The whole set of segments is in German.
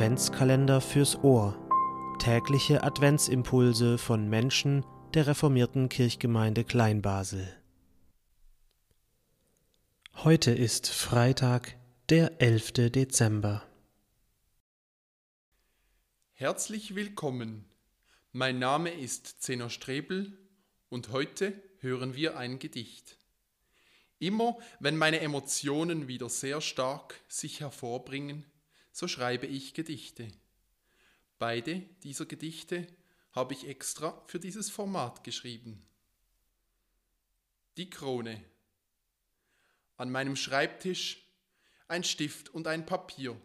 Adventskalender fürs Ohr. Tägliche Adventsimpulse von Menschen der reformierten Kirchgemeinde Kleinbasel. Heute ist Freitag, der 11. Dezember. Herzlich willkommen. Mein Name ist Zeno Strebel und heute hören wir ein Gedicht. Immer wenn meine Emotionen wieder sehr stark sich hervorbringen, so schreibe ich Gedichte. Beide dieser Gedichte habe ich extra für dieses Format geschrieben. Die Krone. An meinem Schreibtisch ein Stift und ein Papier,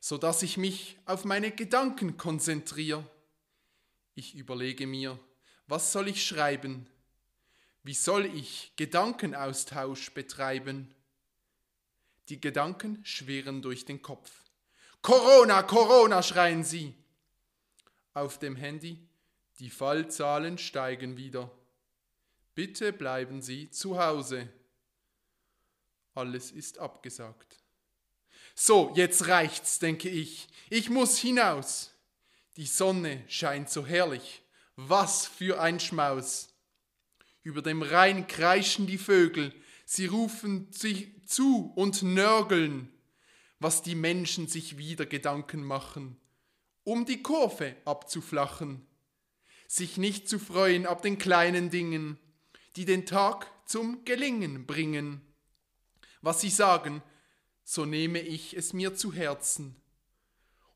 so dass ich mich auf meine Gedanken konzentriere. Ich überlege mir, was soll ich schreiben? Wie soll ich Gedankenaustausch betreiben? Die Gedanken schwirren durch den Kopf. Corona, Corona, schreien sie. Auf dem Handy, die Fallzahlen steigen wieder. Bitte bleiben Sie zu Hause. Alles ist abgesagt. So, jetzt reicht's, denke ich. Ich muss hinaus. Die Sonne scheint so herrlich. Was für ein Schmaus. Über dem Rhein kreischen die Vögel, sie rufen sich zu und nörgeln, was die Menschen sich wieder Gedanken machen, um die Kurve abzuflachen, sich nicht zu freuen ab den kleinen Dingen, die den Tag zum Gelingen bringen. Was sie sagen, so nehme ich es mir zu Herzen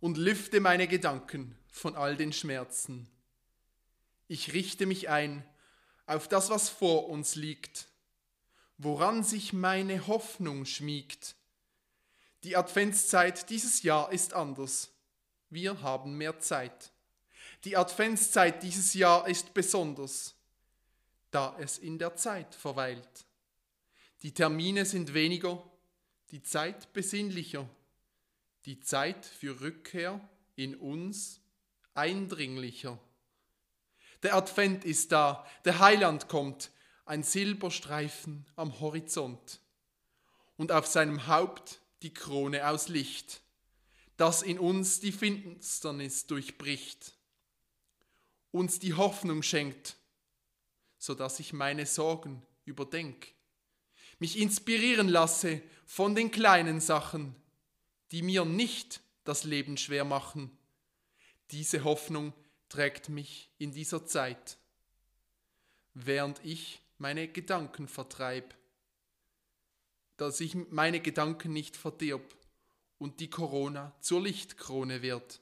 und lüfte meine Gedanken von all den Schmerzen. Ich richte mich ein auf das, was vor uns liegt, woran sich meine Hoffnung schmiegt. Die Adventszeit dieses Jahr ist anders. Wir haben mehr Zeit. Die Adventszeit dieses Jahr ist besonders, da es in der Zeit verweilt. Die Termine sind weniger, die Zeit besinnlicher, die Zeit für Rückkehr in uns eindringlicher. Der Advent ist da, der Heiland kommt, ein Silberstreifen am Horizont und auf seinem Haupt die Krone aus Licht, das in uns die Finsternis durchbricht, uns die Hoffnung schenkt, so dass ich meine Sorgen überdenk, mich inspirieren lasse von den kleinen Sachen, die mir nicht das Leben schwer machen. Diese Hoffnung trägt mich in dieser Zeit, während ich meine Gedanken vertreib, dass ich meine Gedanken nicht verdirb und die Corona zur Lichtkrone wird.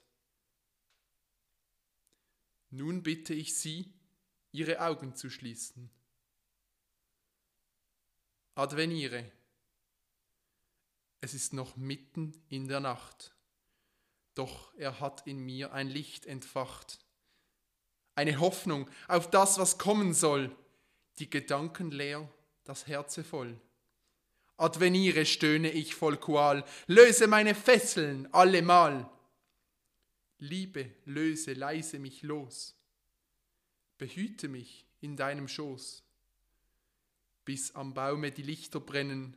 Nun bitte ich Sie, Ihre Augen zu schließen. Adveniere. Es ist noch mitten in der Nacht, doch er hat in mir ein Licht entfacht eine Hoffnung auf das, was kommen soll, die Gedanken leer, das Herze voll. Adveniere stöhne ich voll Qual, löse meine Fesseln allemal. Liebe, löse leise mich los, behüte mich in deinem Schoß, bis am Baume die Lichter brennen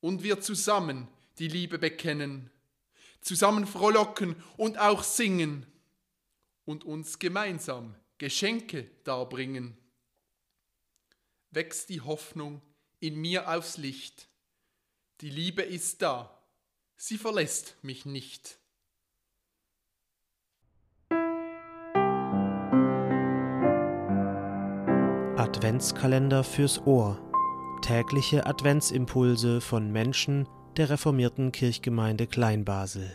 und wir zusammen die Liebe bekennen, zusammen frohlocken und auch singen und uns gemeinsam Geschenke darbringen. Wächst die Hoffnung in mir aufs Licht. Die Liebe ist da, sie verlässt mich nicht. Adventskalender fürs Ohr. Tägliche Adventsimpulse von Menschen der reformierten Kirchgemeinde Kleinbasel.